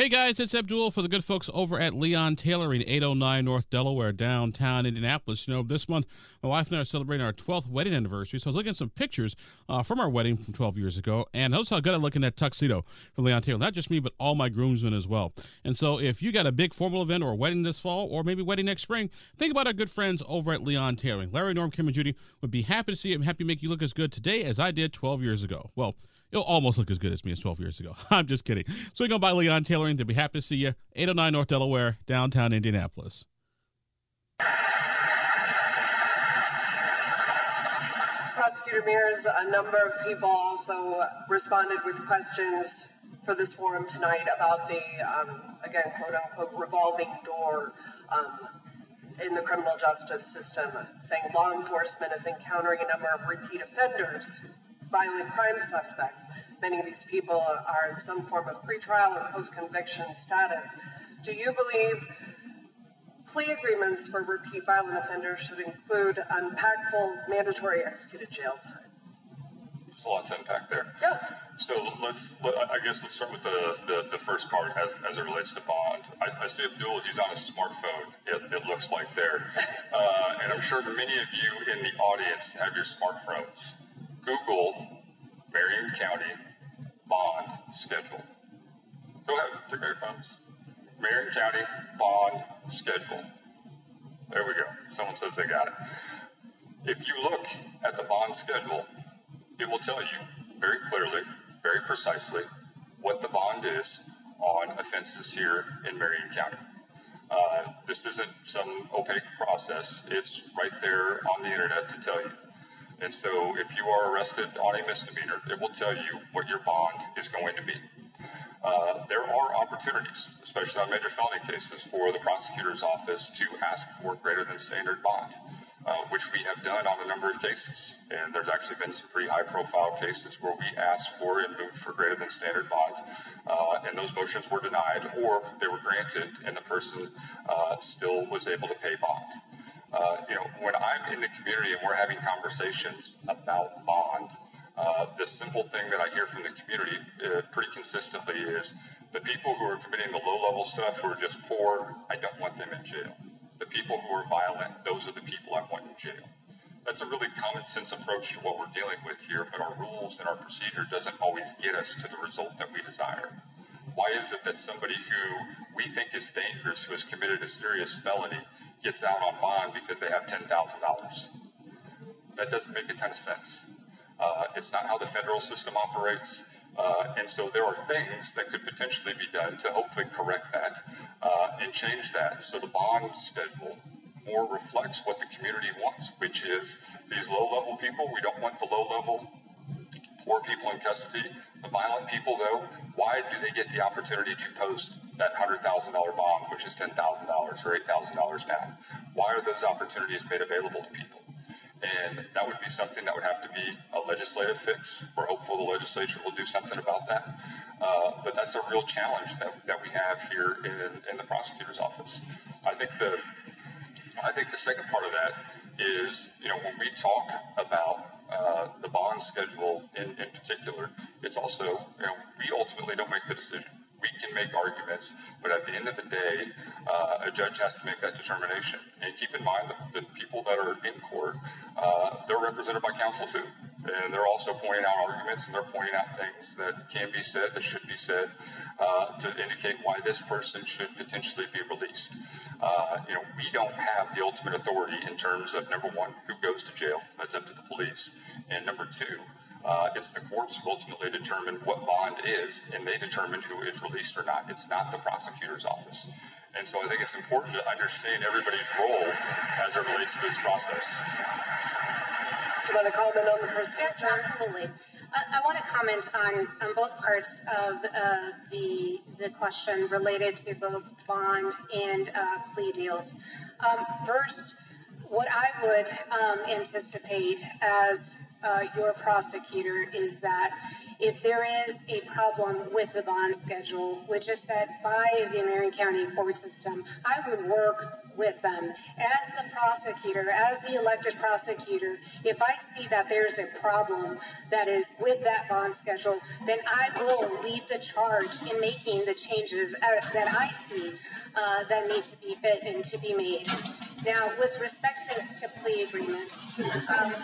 Hey guys, it's Abdul for the good folks over at Leon Tailoring, 809 North Delaware, downtown Indianapolis. You know, this month my wife and I are celebrating our 12th wedding anniversary, so I was looking at some pictures uh, from our wedding from 12 years ago, and notice how good I look in that tuxedo from Leon Tailoring. Not just me, but all my groomsmen as well. And so if you got a big formal event or a wedding this fall, or maybe wedding next spring, think about our good friends over at Leon Tailoring. Larry, Norm, Kim, and Judy would be happy to see you and happy to make you look as good today as I did 12 years ago. Well, You'll almost look as good as me as 12 years ago. I'm just kidding. Swing on by Leon Tailoring. They'll be happy to see you. 809 North Delaware, downtown Indianapolis. Prosecutor Mears, a number of people also responded with questions for this forum tonight about the, um, again, quote unquote, revolving door um, in the criminal justice system, saying law enforcement is encountering a number of repeat offenders violent crime suspects. Many of these people are in some form of pretrial or post-conviction status. Do you believe plea agreements for repeat violent offenders should include impactful mandatory executed jail time? There's a lot to unpack there. Yeah. So let's, let, I guess let's start with the, the, the, first part as, as it relates to Bond. I, I see Abdul, he's on a smartphone, it, it looks like there. Uh, and I'm sure many of you in the audience have your smartphones. Google Marion County bond schedule. Go ahead, take your phones. Marion County bond schedule. There we go. Someone says they got it. If you look at the bond schedule, it will tell you very clearly, very precisely, what the bond is on offenses here in Marion County. Uh, this isn't some opaque process. It's right there on the internet to tell you. And so if you are arrested on a misdemeanor, it will tell you what your bond is going to be. Uh, there are opportunities, especially on major felony cases, for the prosecutor's office to ask for greater than standard bond, uh, which we have done on a number of cases. And there's actually been some pretty high profile cases where we asked for and moved for greater than standard bonds, uh, and those motions were denied or they were granted and the person uh, still was able to pay bond. Uh, you know, when I'm in the community and we're having conversations about bond, uh, the simple thing that I hear from the community uh, pretty consistently is the people who are committing the low level stuff who are just poor, I don't want them in jail. The people who are violent, those are the people I want in jail. That's a really common sense approach to what we're dealing with here, but our rules and our procedure doesn't always get us to the result that we desire. Why is it that somebody who we think is dangerous, who has committed a serious felony, gets out on bond because they have $10,000. That doesn't make a ton of sense. Uh, it's not how the federal system operates. Uh, and so there are things that could potentially be done to hopefully correct that uh, and change that so the bond schedule more reflects what the community wants, which is these low level people. We don't want the low level poor people in custody. The violent people, though, why do they get the opportunity to post that $100,000 bond, which is $10,000 or $8,000 now? Why are those opportunities made available to people? And that would be something that would have to be a legislative fix. We're hopeful the legislature will do something about that. Uh, but that's a real challenge that, that we have here in, in the prosecutor's office. I think the I think the second part of that is, you know, when we talk about uh, the bond schedule in, in particular, it's also, you know, we ultimately don't make the decision can make arguments, but at the end of the day, uh, a judge has to make that determination. And keep in mind that the people that are in court, uh, they're represented by counsel too. And they're also pointing out arguments and they're pointing out things that can be said, that should be said, uh, to indicate why this person should potentially be released. Uh, you know, we don't have the ultimate authority in terms of number one, who goes to jail. That's up to the police. And number two, uh, it's the courts who ultimately determine what bond is, and they determine who is released or not. It's not the prosecutor's office. And so I think it's important to understand everybody's role as it relates to this process. Do you want to comment on the procedure? Yes, absolutely. I, I want to comment on, on both parts of uh, the, the question related to both bond and uh, plea deals. Um, first, what I would um, anticipate as uh, your prosecutor is that if there is a problem with the bond schedule, which is set by the Marion County court system, I would work with them. As the prosecutor, as the elected prosecutor, if I see that there's a problem that is with that bond schedule, then I will lead the charge in making the changes uh, that I see uh, that need to be fit and to be made. Now, with respect to, to plea agreements, um,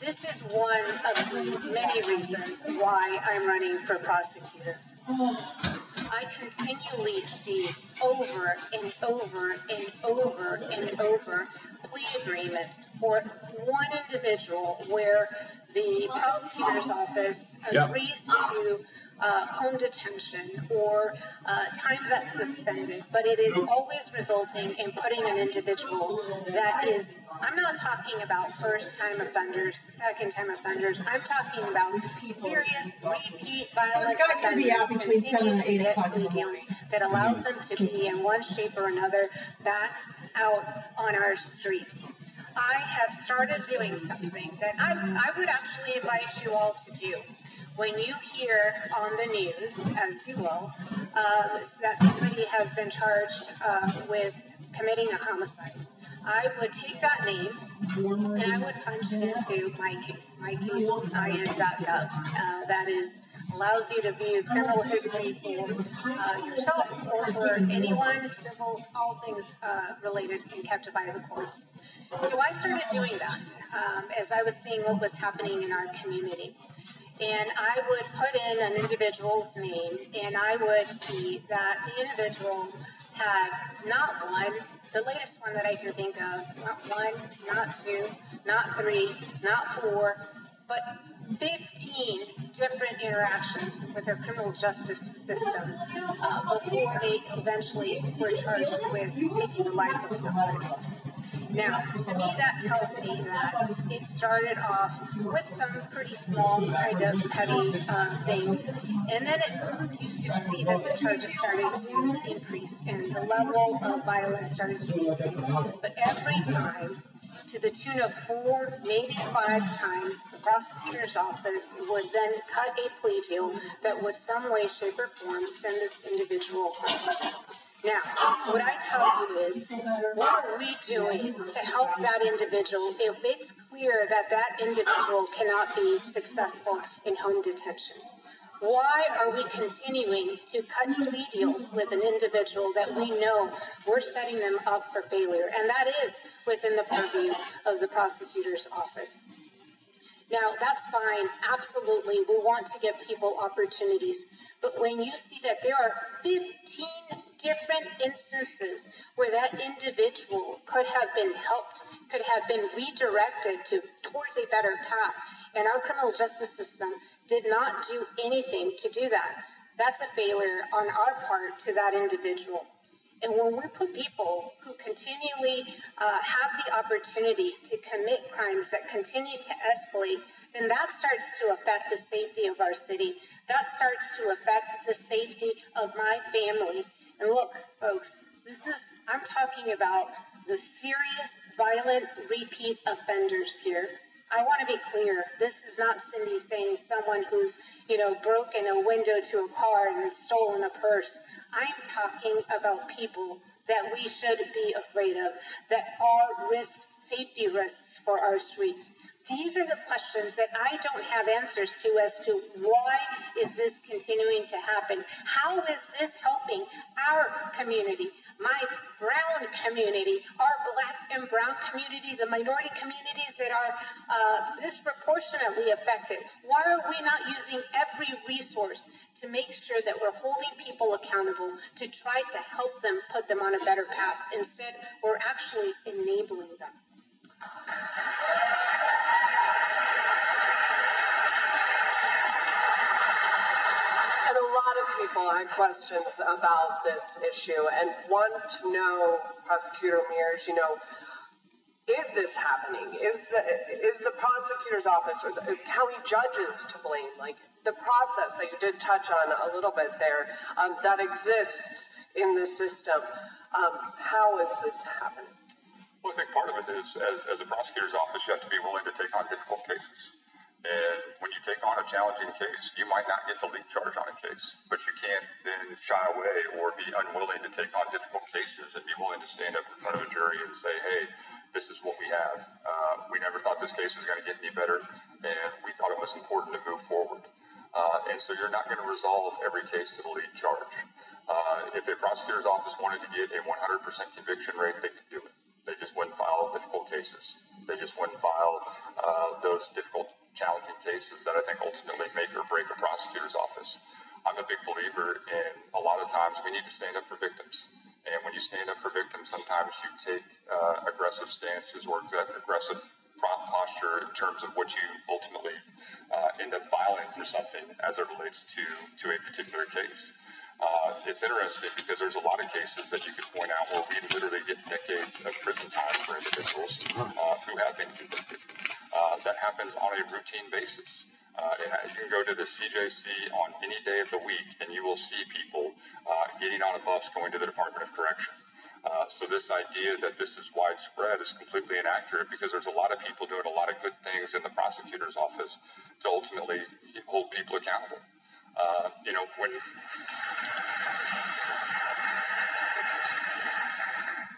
this is one of the many reasons why I'm running for prosecutor. I continually see over and over and over and over plea agreements for one individual where the prosecutor's office agrees to uh, home detention or uh, time that's suspended, but it is always resulting in putting an individual that is, I'm not talking about first time offenders, second time offenders, I'm talking about serious, repeat violent offenders continue to get plea deals that allows them to be in one shape or another back out on our streets. I have started doing something that I, I would actually invite you all to do when you hear on the news, as you will, uh, that somebody has been charged uh, with committing a homicide, I would take that name and I would punch it into my case, mycase.in.gov. Uh, that is allows you to view criminal history uh, yourself or for anyone, civil, all things uh, related and kept by the courts. So I started doing that um, as I was seeing what was happening in our community and I would put in an individual's name, and I would see that the individual had not one, the latest one that I can think of, not one, not two, not three, not four, but 15 different interactions with our criminal justice system uh, before they eventually were charged with taking the lives of somebody else. Now, to me, that tells me that it started off with some pretty small, kind of petty uh, things, and then it's, you could see that the charges started to increase and the level of violence started to increase. But every time, to the tune of four, maybe five times, the prosecutor's office would then cut a plea deal that would some way, shape, or form send this individual home. Now, what I tell you is, what are we doing to help that individual if it's clear that that individual cannot be successful in home detention? Why are we continuing to cut plea deals with an individual that we know we're setting them up for failure? And that is within the purview of the prosecutor's office. Now, that's fine. Absolutely. We want to give people opportunities. But when you see that there are 15 different instances where that individual could have been helped, could have been redirected to towards a better path, and our criminal justice system did not do anything to do that. That's a failure on our part to that individual. And when we put people who continually uh, have the opportunity to commit crimes that continue to escalate, then that starts to affect the safety of our city. That starts to affect the safety of my family. And look, folks, this is, I'm talking about the serious, violent, repeat offenders here. I want to be clear. This is not Cyndi saying someone who's, you know, broken a window to a car and stolen a purse. I'm talking about people that we should be afraid of, that are risks, safety risks for our streets. These are the questions that I don't have answers to as to why is this continuing to happen? How is this helping our community, my brown community, our black and brown community, the minority communities that are uh, disproportionately affected? Why are we not using every resource to make sure that we're holding people accountable to try to help them put them on a better path? Instead, we're actually enabling them. People had questions about this issue and want to know, Prosecutor Mears, you know, is this happening? Is the is the prosecutor's office or the county judges to blame? Like the process that you did touch on a little bit there um, that exists in the system. Um, how is this happening? Well, I think part of it is, as, as a prosecutor's office, you have to be willing to take on difficult cases. And when you take on a challenging case, you might not get the lead charge on a case, but you can't then shy away or be unwilling to take on difficult cases and be willing to stand up in front of a jury and say, hey, this is what we have. Uh, we never thought this case was going to get any better, and we thought it was important to move forward. Uh, and so you're not going to resolve every case to the lead charge. Uh, if a prosecutor's office wanted to get a 100% conviction rate, they could do it. They just wouldn't file difficult cases. They just wouldn't file uh, those difficult, challenging cases that I think ultimately make or break a prosecutor's office. I'm a big believer in a lot of times we need to stand up for victims. And when you stand up for victims, sometimes you take uh, aggressive stances or aggressive prop posture in terms of what you ultimately uh, end up filing for something as it relates to, to a particular case. Uh, it's interesting because there's a lot of cases that you could point out where we literally get decades of prison time for individuals uh, who have been convicted. Uh, that happens on a routine basis. Uh, and you can go to the CJC on any day of the week and you will see people uh, getting on a bus going to the Department of Correction. Uh, so this idea that this is widespread is completely inaccurate because there's a lot of people doing a lot of good things in the prosecutor's office to ultimately hold people accountable. Uh, you know, when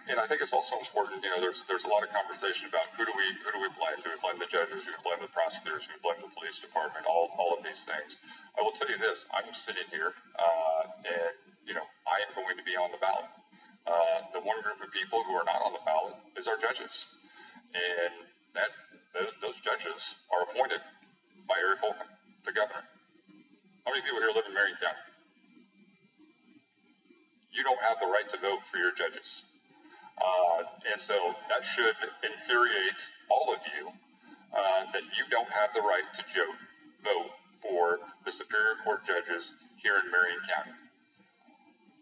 and I think it's also important. You know, there's there's a lot of conversation about who do we who do we blame? Do we blame the judges? Do we blame the prosecutors? Do we blame the police department? All all of these things. I will tell you this: I'm sitting here, uh, and you know, I am going to be on the ballot. Uh, the one group of people who are not on the ballot is our judges, and that those, those judges are appointed by Eric Holcomb, the governor. How many people here live in Marion County? You don't have the right to vote for your judges. Uh, and so that should infuriate all of you uh, that you don't have the right to jo- vote for the Superior Court judges here in Marion County.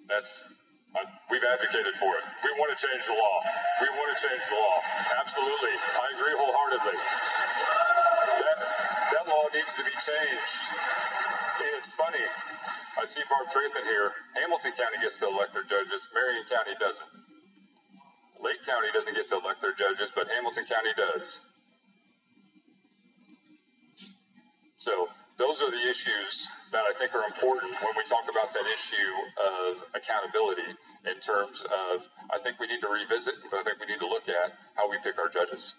That's uh, we've advocated for it. We want to change the law. We want to change the law. Absolutely, I agree wholeheartedly. That that law needs to be changed. And it's funny. I see Barb Trathan here. Hamilton County gets to elect their judges. Marion County doesn't. Lake County doesn't get to elect their judges, but Hamilton County does. So those are the issues that I think are important when we talk about that issue of accountability in terms of I think we need to revisit, but I think we need to look at how we pick our judges.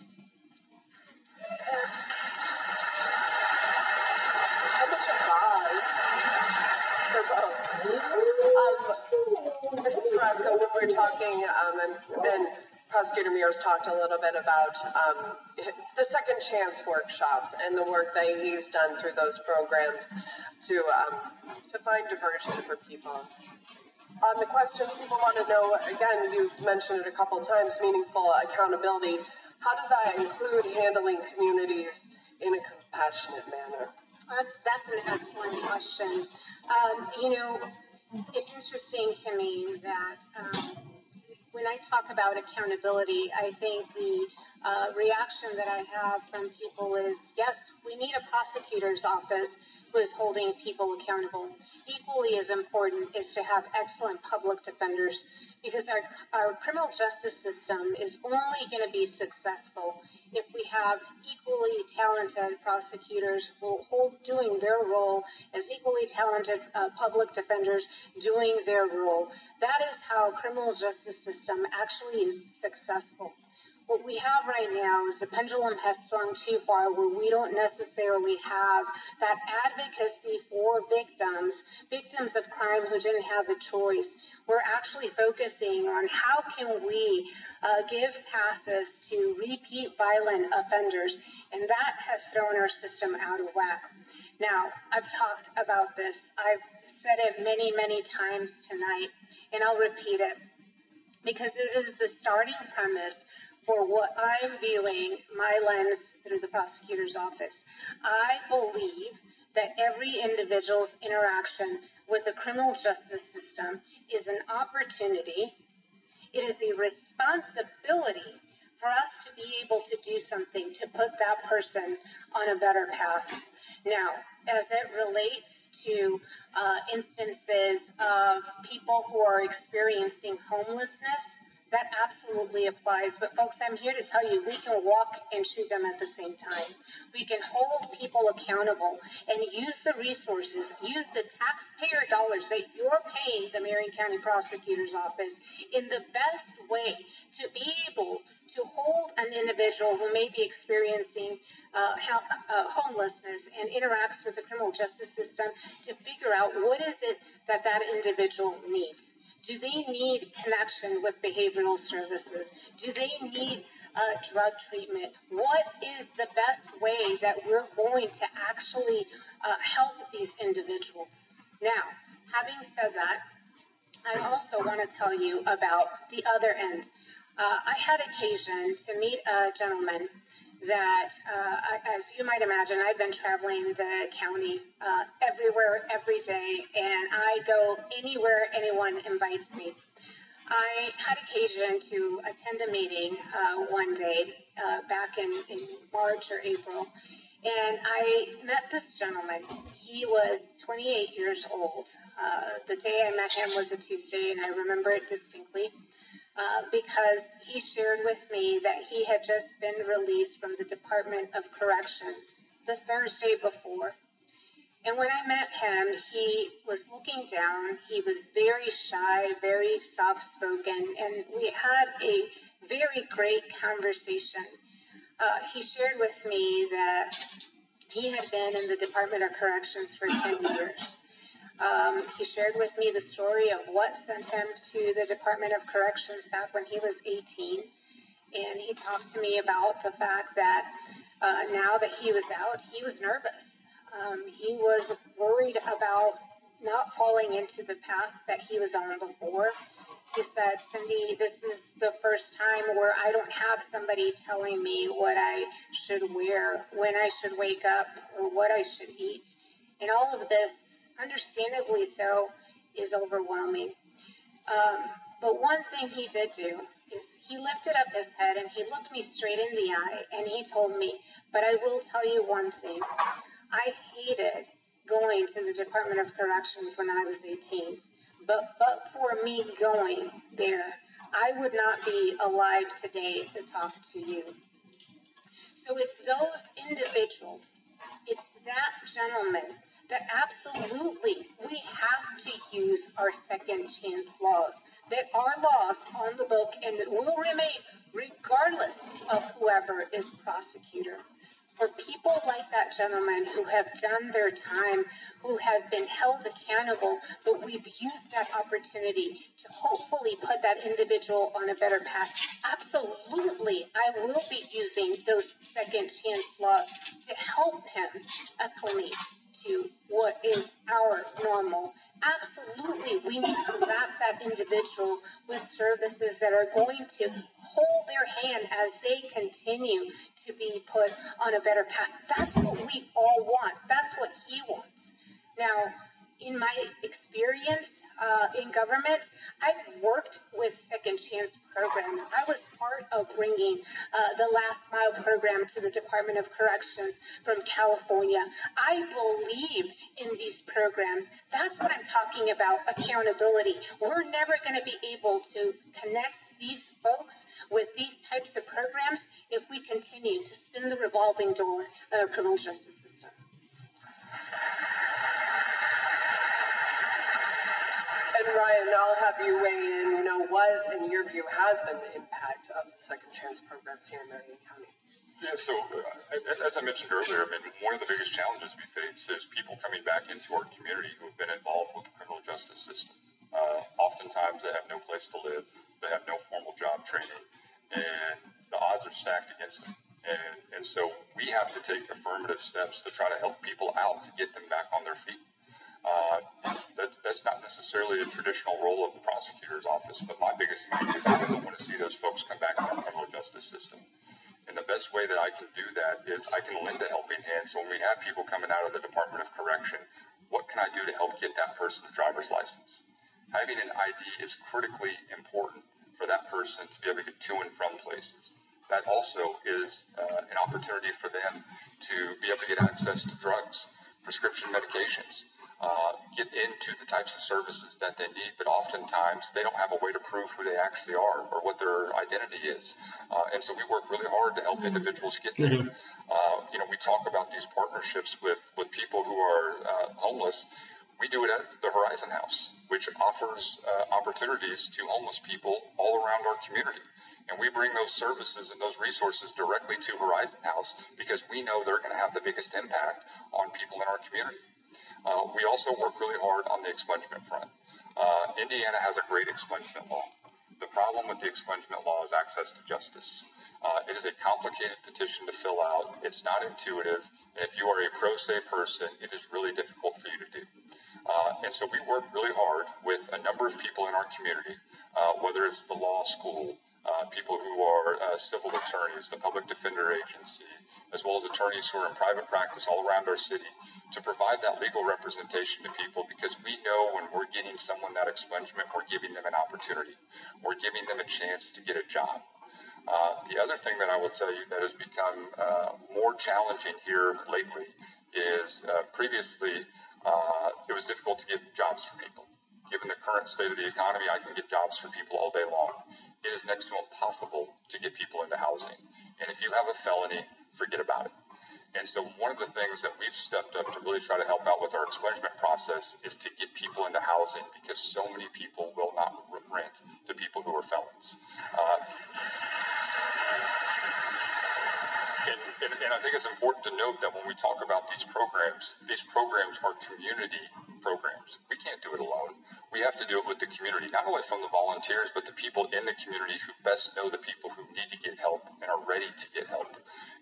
Um, Mrs. Carrasco, when we're talking, um, and, Prosecutor Mears talked a little bit about um, the second chance workshops and the work that he's done through those programs to um, to find diversion for people. On the questions people want to know, again, you've mentioned it a couple times, meaningful accountability. How does that include handling communities in a compassionate manner? That's that's an excellent question. Um, you know, it's interesting to me that um, when I talk about accountability, I think the uh, reaction that I have from people is yes, we need a prosecutor's office who is holding people accountable. Equally as important is to have excellent public defenders because our, our criminal justice system is only going to be successful if we have equally talented prosecutors who hold doing their role as equally talented uh, public defenders doing their role. That is how criminal justice system actually is successful. What we have right now is the pendulum has swung too far where we don't necessarily have that advocacy for victims, victims of crime who didn't have a choice. We're actually focusing on how can we uh, give passes to repeat violent offenders, and that has thrown our system out of whack. Now, I've talked about this. I've said it many, many times tonight, and I'll repeat it because it is the starting premise for what I'm viewing my lens through the prosecutor's office. I believe that every individual's interaction with the criminal justice system is an opportunity, it is a responsibility for us to be able to do something to put that person on a better path. Now, as it relates to uh, instances of people who are experiencing homelessness, that absolutely applies. But folks, I'm here to tell you we can walk and chew them at the same time. We can hold people accountable and use the resources, use the taxpayer dollars that you're paying the Marion County Prosecutor's Office in the best way to be able to hold an individual who may be experiencing uh, uh, homelessness and interacts with the criminal justice system to figure out what is it that that individual needs do they need connection with behavioral services? Do they need uh, drug treatment? What is the best way that we're going to actually uh, help these individuals? Now, having said that, I also want to tell you about the other end. Uh, I had occasion to meet a gentleman that, uh, as you might imagine, I've been traveling the county uh, everywhere, every day, and I go anywhere anyone invites me. I had occasion to attend a meeting uh, one day uh, back in, in March or April, and I met this gentleman. He was 28 years old. Uh, the day I met him was a Tuesday, and I remember it distinctly. Uh, because he shared with me that he had just been released from the Department of Correction the Thursday before. And when I met him, he was looking down. He was very shy, very soft spoken, and we had a very great conversation. Uh, he shared with me that he had been in the Department of Corrections for 10 years. Um, he shared with me the story of what sent him to the Department of Corrections back when he was 18. And he talked to me about the fact that uh, now that he was out, he was nervous. Um, he was worried about not falling into the path that he was on before. He said, Cyndi, this is the first time where I don't have somebody telling me what I should wear, when I should wake up, or what I should eat. And all of this understandably so, is overwhelming. Um, but one thing he did do is he lifted up his head and he looked me straight in the eye and he told me, But I will tell you one thing. I hated going to the Department of Corrections when I was 18. But, but for me going there, I would not be alive today to talk to you. So it's those individuals, it's that gentleman that absolutely we have to use our second chance laws, that are laws on the book and that will remain regardless of whoever is prosecutor. For people like that gentleman who have done their time, who have been held accountable, but we've used that opportunity to hopefully put that individual on a better path, absolutely, I will be using those second chance laws to help him acclimate to what is our normal. Absolutely, we need to wrap that individual with services that are going to hold their hand as they continue to be put on a better path. That's what we all want. That's what he wants. Now, in my experience uh, in government, I've worked with second chance programs. I was part of bringing uh, the last mile program to the Department of Corrections from California. I believe in these programs. That's what I'm talking about accountability. We're never going to be able to connect these folks with these types of programs if we continue to spin the revolving door of our criminal justice system. And Ryan, I'll have you weigh in, you know, what in your view has been the impact of the second chance programs here in Marion County? Yeah, so uh, as I mentioned earlier, I mean, one of the biggest challenges we face is people coming back into our community who have been involved with the criminal justice system. Uh, oftentimes, they have no place to live, they have no formal job training, and the odds are stacked against them. And, and so we have to take affirmative steps to try to help people out to get them back on their feet. Uh, that, that's not necessarily a traditional role of the prosecutor's office, but my biggest thing is I don't want to see those folks come back in the criminal justice system. And the best way that I can do that is I can lend a helping hand. So when we have people coming out of the Department of Correction, what can I do to help get that person a driver's license? Having an ID is critically important for that person to be able to get to and from places. That also is uh, an opportunity for them to be able to get access to drugs, prescription medications uh, get into the types of services that they need, but oftentimes they don't have a way to prove who they actually are or what their identity is. Uh, and so we work really hard to help individuals get there. Mm-hmm. Uh, you know, we talk about these partnerships with, with people who are uh, homeless. We do it at the Horizon House, which offers uh, opportunities to homeless people all around our community. And we bring those services and those resources directly to Horizon House because we know they're going to have the biggest impact on people in our community. Uh, we also work really hard on the expungement front. Uh, Indiana has a great expungement law. The problem with the expungement law is access to justice. Uh, it is a complicated petition to fill out. It's not intuitive. If you are a pro se person, it is really difficult for you to do. Uh, and so we work really hard with a number of people in our community, uh, whether it's the law school, uh, people who are uh, civil attorneys, the public defender agency, as well as attorneys who are in private practice all around our city to provide that legal representation to people because we know when we're getting someone that expungement, we're giving them an opportunity. We're giving them a chance to get a job. Uh, the other thing that I will tell you that has become uh, more challenging here lately is uh, previously it was difficult to get jobs for people. Given the current state of the economy, I can get jobs for people all day long it is next to impossible to get people into housing. And if you have a felony, forget about it. And so one of the things that we've stepped up to really try to help out with our expungement process is to get people into housing because so many people will not rent to people who are felons. Uh, and, and, and, I think it's important to note that when we talk about these programs, these programs are community programs. We can't do it alone we have to do it with the community, not only from the volunteers, but the people in the community who best know the people who need to get help and are ready to get help.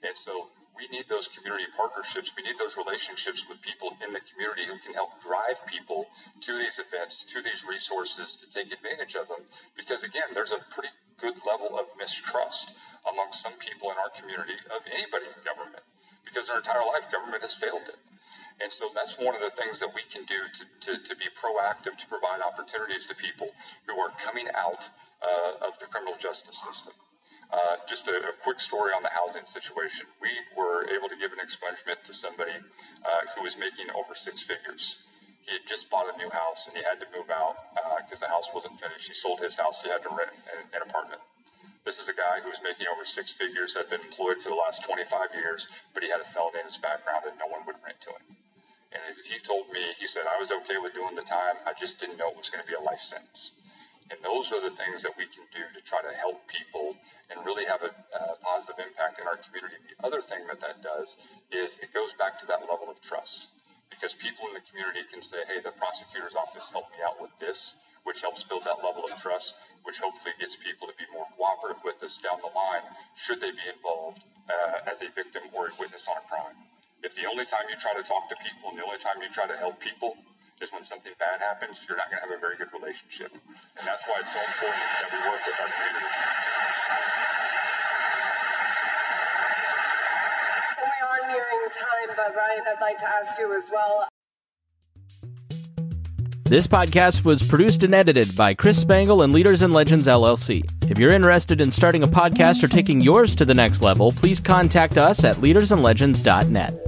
And so we need those community partnerships. We need those relationships with people in the community who can help drive people to these events, to these resources, to take advantage of them. Because again, there's a pretty good level of mistrust among some people in our community of anybody in government because their entire life government has failed them. And so that's one of the things that we can do to, to, to be proactive to provide opportunities to people who are coming out uh, of the criminal justice system. Uh, just a, a, quick story on the housing situation. We were able to give an expungement to somebody uh, who was making over six figures. He had just bought a new house and he had to move out because uh, the house wasn't finished. He sold his house, he had to rent an, an apartment. This is a guy who was making over six figures, had been employed for the last 25 years, but he had a felony in his background and no one would rent to him. And he told me, he said, I was okay with doing the time. I just didn't know it was going to be a life sentence. And those are the things that we can do to try to help people and really have a, positive impact in our community. The other thing that that does is it goes back to that level of trust because people in the community can say, hey, the prosecutor's office helped me out with this, which helps build that level of trust, which hopefully gets people to be more cooperative with us down the line should they be involved uh, as a victim or a witness on a crime. If the only time you try to talk to people and the only time you try to help people is when something bad happens, you're not going to have a very good relationship. And that's why it's so important that we work with our community. So we are nearing time, but Ryan, I'd like to ask you as well. This podcast was produced and edited by Chris Spangle and Leaders and Legends LLC. If you're interested in starting a podcast or taking yours to the next level, please contact us at leadersandlegends.net.